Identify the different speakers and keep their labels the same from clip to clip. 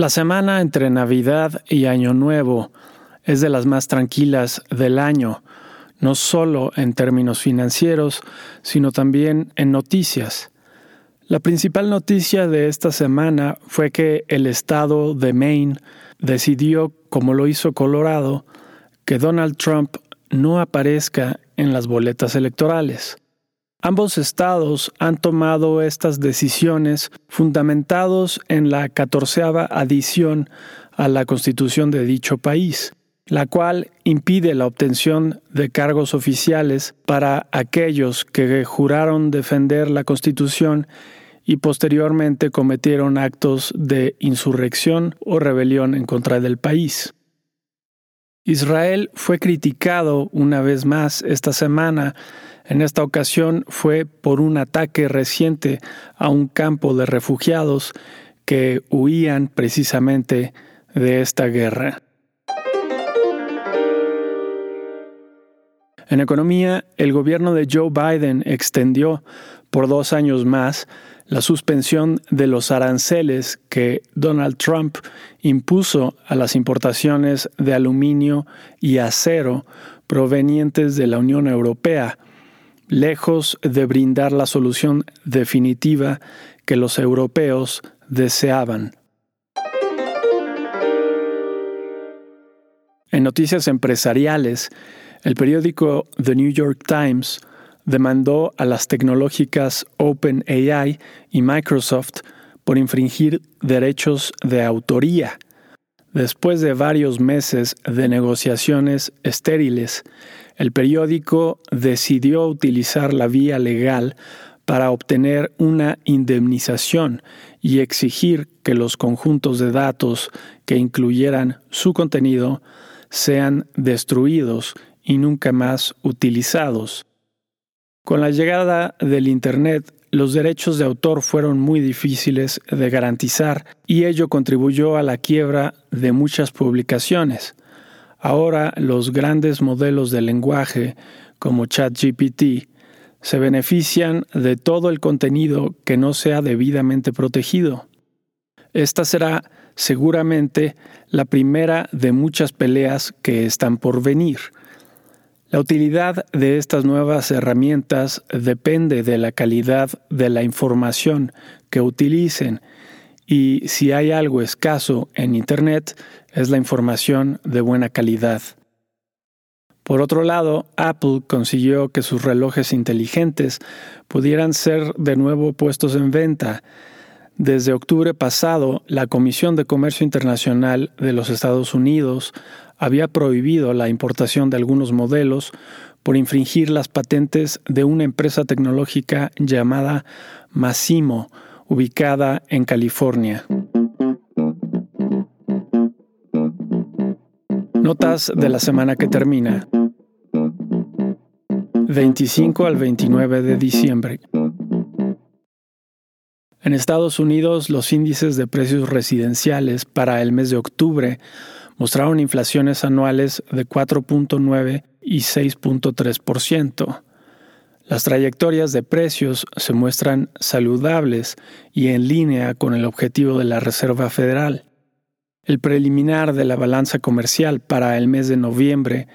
Speaker 1: La semana entre Navidad y Año Nuevo es de las más tranquilas del año, no solo en términos financieros, sino también en noticias. La principal noticia de esta semana fue que el estado de Maine decidió, como lo hizo Colorado, que Donald Trump no aparezca en las boletas electorales. Ambos estados han tomado estas decisiones fundamentados en la catorceava adición a la constitución de dicho país, la cual impide la obtención de cargos oficiales para aquellos que juraron defender la constitución y posteriormente cometieron actos de insurrección o rebelión en contra del país. Israel fue criticado una vez más esta semana en esta ocasión fue por un ataque reciente a un campo de refugiados que huían precisamente de esta guerra. En economía, el gobierno de Joe Biden extendió por dos años más la suspensión de los aranceles que Donald Trump impuso a las importaciones de aluminio y acero provenientes de la Unión Europea lejos de brindar la solución definitiva que los europeos deseaban. En noticias empresariales, el periódico The New York Times demandó a las tecnológicas OpenAI y Microsoft por infringir derechos de autoría. Después de varios meses de negociaciones estériles, el periódico decidió utilizar la vía legal para obtener una indemnización y exigir que los conjuntos de datos que incluyeran su contenido sean destruidos y nunca más utilizados. Con la llegada del Internet, los derechos de autor fueron muy difíciles de garantizar y ello contribuyó a la quiebra de muchas publicaciones. Ahora los grandes modelos de lenguaje como ChatGPT se benefician de todo el contenido que no sea debidamente protegido. Esta será seguramente la primera de muchas peleas que están por venir. La utilidad de estas nuevas herramientas depende de la calidad de la información que utilicen y si hay algo escaso en Internet es la información de buena calidad. Por otro lado, Apple consiguió que sus relojes inteligentes pudieran ser de nuevo puestos en venta. Desde octubre pasado, la Comisión de Comercio Internacional de los Estados Unidos había prohibido la importación de algunos modelos por infringir las patentes de una empresa tecnológica llamada Massimo, ubicada en California. Notas de la semana que termina. 25 al 29 de diciembre. En Estados Unidos, los índices de precios residenciales para el mes de octubre mostraron inflaciones anuales de 4.9 y 6.3%. Las trayectorias de precios se muestran saludables y en línea con el objetivo de la Reserva Federal. El preliminar de la balanza comercial para el mes de noviembre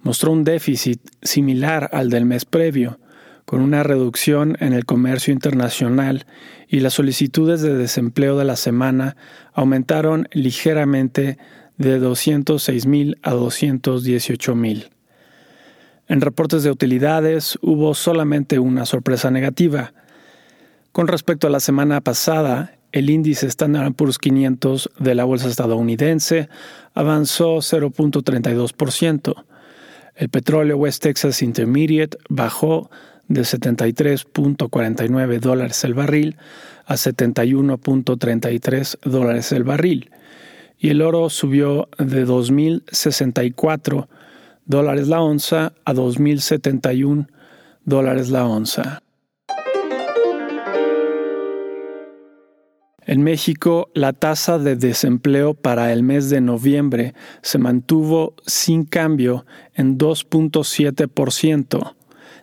Speaker 1: mostró un déficit similar al del mes previo, con una reducción en el comercio internacional y las solicitudes de desempleo de la semana aumentaron ligeramente de 206.000 a 218.000. En reportes de utilidades hubo solamente una sorpresa negativa. Con respecto a la semana pasada, el índice Standard Poor's 500 de la bolsa estadounidense avanzó 0.32%. El petróleo West Texas Intermediate bajó de 73.49 dólares el barril a 71.33 dólares el barril y el oro subió de 2.064 dólares la onza a 2.071 dólares la onza. En México, la tasa de desempleo para el mes de noviembre se mantuvo sin cambio en 2.7%.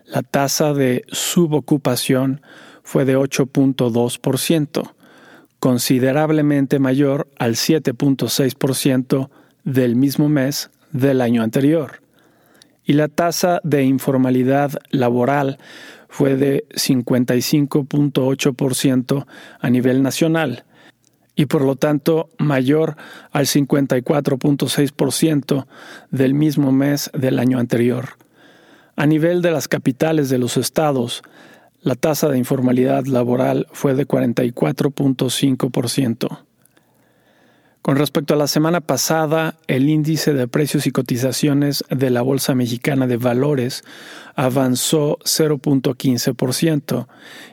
Speaker 1: La tasa de subocupación fue de 8.2%. considerablemente mayor al 7.6% del mismo mes del año anterior. Y la tasa de informalidad laboral fue de 55.8% a nivel nacional y por lo tanto mayor al 54.6% del mismo mes del año anterior. A nivel de las capitales de los estados, la tasa de informalidad laboral fue de 44.5%. Con respecto a la semana pasada, el índice de precios y cotizaciones de la Bolsa Mexicana de Valores avanzó 0.15%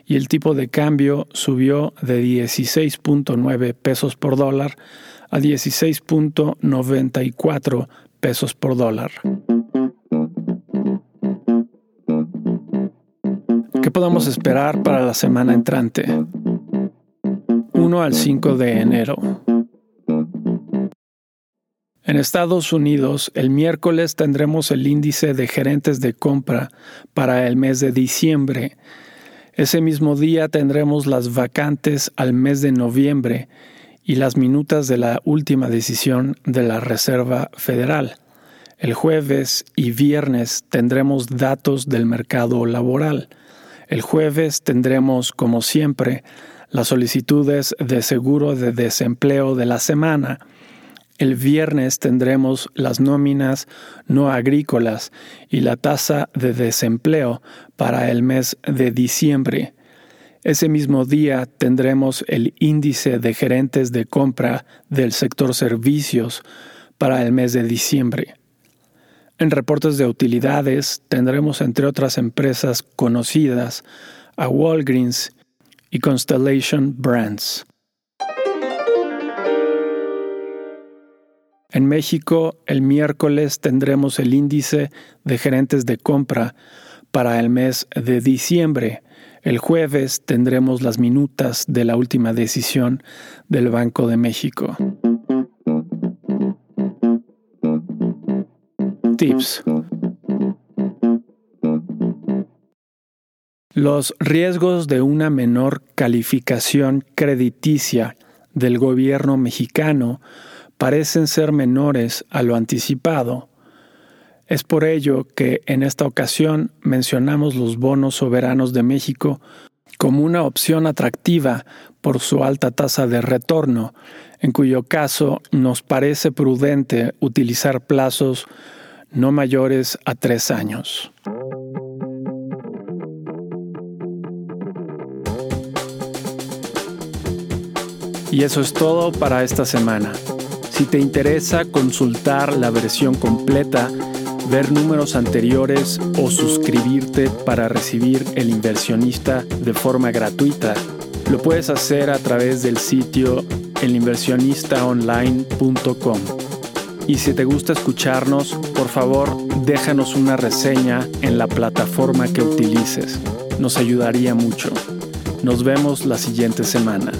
Speaker 1: y el tipo de cambio subió de 16.9 pesos por dólar a 16.94 pesos por dólar. ¿Qué podemos esperar para la semana entrante? 1 al 5 de enero. En Estados Unidos, el miércoles tendremos el índice de gerentes de compra para el mes de diciembre. Ese mismo día tendremos las vacantes al mes de noviembre y las minutas de la última decisión de la Reserva Federal. El jueves y viernes tendremos datos del mercado laboral. El jueves tendremos, como siempre, las solicitudes de seguro de desempleo de la semana el viernes tendremos las nóminas no agrícolas y la tasa de desempleo para el mes de diciembre. Ese mismo día tendremos el índice de gerentes de compra del sector servicios para el mes de diciembre. En reportes de utilidades tendremos entre otras empresas conocidas a Walgreens y Constellation Brands. En México, el miércoles tendremos el índice de gerentes de compra para el mes de diciembre. El jueves tendremos las minutas de la última decisión del Banco de México. Tips. Los riesgos de una menor calificación crediticia del gobierno mexicano parecen ser menores a lo anticipado. Es por ello que en esta ocasión mencionamos los bonos soberanos de México como una opción atractiva por su alta tasa de retorno, en cuyo caso nos parece prudente utilizar plazos no mayores a tres años. Y eso es todo para esta semana. Si te interesa consultar la versión completa, ver números anteriores o suscribirte para recibir El inversionista de forma gratuita, lo puedes hacer a través del sitio elinversionistaonline.com. Y si te gusta escucharnos, por favor, déjanos una reseña en la plataforma que utilices. Nos ayudaría mucho. Nos vemos la siguiente semana.